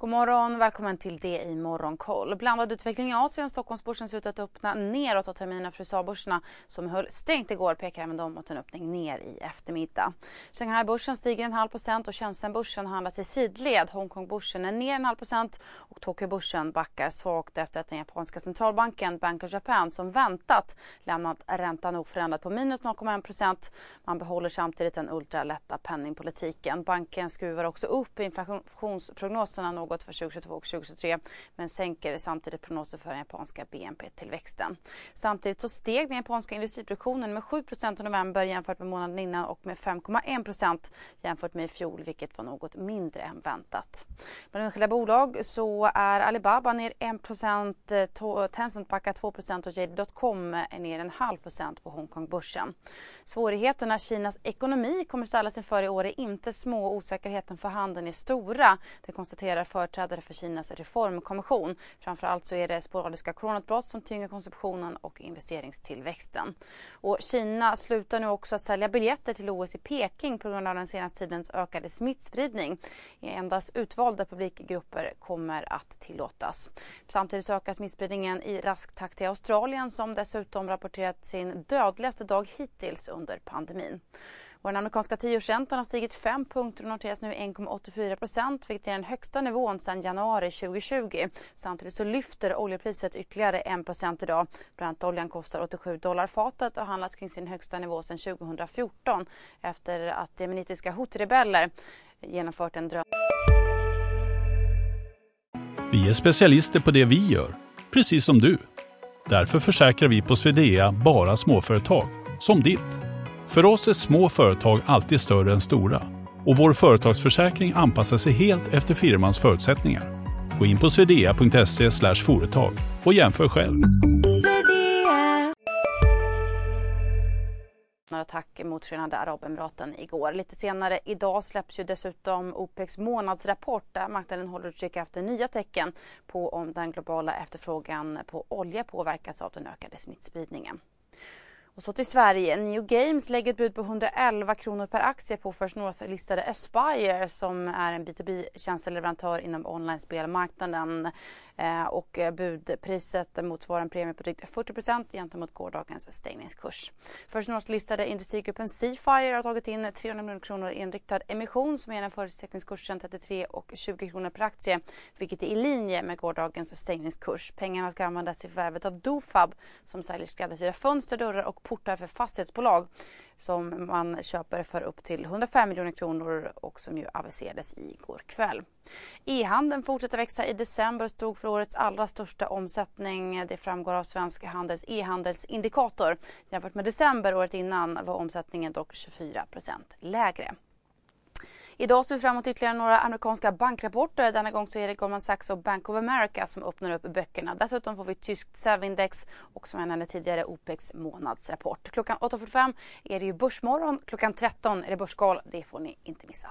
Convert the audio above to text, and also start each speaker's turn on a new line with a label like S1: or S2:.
S1: God morgon, välkommen till det i Morgonkoll. Blandad utveckling i Asien. Stockholmsbörsen ser ut att öppna neråt och terminerna för USA-börserna som höll stängt igår pekar även de mot en öppning ner i eftermiddag. Shanghai-börsen stiger en halv procent och Shenzhen-börsen handlas i sidled. Hongkong-börsen är ner en halv procent och Tokyo-börsen backar svagt efter att den japanska centralbanken Bank of Japan som väntat lämnat räntan oförändrad på minus 0,1 procent. Man behåller samtidigt den ultralätta penningpolitiken. Banken skruvar också upp inflationsprognoserna något något för 2022 och 2023 men sänker samtidigt prognoser för den japanska BNP-tillväxten. Samtidigt så steg den japanska industriproduktionen med 7 i november jämfört med månaden innan och med 5,1% jämfört med i fjol vilket var något mindre än väntat. Bland enskilda bolag så är Alibaba ner 1 Tencent backar 2% och JD.com är ner en halv procent på Hongkongbörsen. Svårigheterna Kinas ekonomi kommer ställas inför i år är inte små och osäkerheten för handeln är stora. Det konstaterar företrädare för Kinas reformkommission. Framförallt så är det sporadiska coronautbrott som tynger konsumtionen och investeringstillväxten. Och Kina slutar nu också att sälja biljetter till OS i Peking på grund av den senaste tidens ökade smittspridning. Endast utvalda publikgrupper kommer att tillåtas. Samtidigt ökar smittspridningen i rask takt i Australien som dessutom rapporterat sin dödligaste dag hittills under pandemin. Och den amerikanska tioårsräntan har stigit 5 punkter och noteras nu 1,84 procent vilket är den högsta nivån sedan januari 2020. Samtidigt så lyfter oljepriset ytterligare 1 procent idag. Brentoljan kostar 87 dollar fatet och handlas kring sin högsta nivå sedan 2014 efter att jemenitiska huthirebeller genomfört en drönare.
S2: Vi är specialister på det vi gör, precis som du. Därför försäkrar vi på Swedea bara småföretag, som ditt. För oss är små företag alltid större än stora och vår företagsförsäkring anpassar sig helt efter firmans förutsättningar. Gå in på swedea.se företag och jämför själv.
S1: attack mot Förenade Arabemiraten igår. Lite senare idag släpps ju dessutom OPECs månadsrapport där marknaden håller utkik efter nya tecken på om den globala efterfrågan på olja påverkats av den ökade smittspridningen. Och så till Sverige. New Games lägger ett bud på 111 kronor per aktie på First North-listade Aspire som är en B2B-tjänsteleverantör inom online-spelmarknaden. Eh, och eh, budpriset motsvarar en premie på drygt 40% gentemot gårdagens stängningskurs. First North-listade industrigruppen Seafire har tagit in 300 miljoner kronor i en riktad emission som ger en förutsättningskursen 33 och 20 kronor per aktie vilket är i linje med gårdagens stängningskurs. Pengarna ska användas i förvärvet av Dofab som säljer skräddarsydda fönster, dörrar och portar för fastighetsbolag som man köper för upp till 105 miljoner kronor och som ju aviserades igår kväll. E-handeln fortsätter växa i december och stod för årets allra största omsättning. Det framgår av Svensk Handels e-handelsindikator. Jämfört med december året innan var omsättningen dock 24% lägre. Idag ser vi fram emot ytterligare några amerikanska bankrapporter. Denna gång så är det Goldman Sachs och Bank of America som öppnar upp böckerna. Dessutom får vi tyskt SEV-index och som jag nämnde tidigare OPECs månadsrapport. Klockan 8.45 är det ju Börsmorgon. Klockan 13 är det Börsgal. Det får ni inte missa.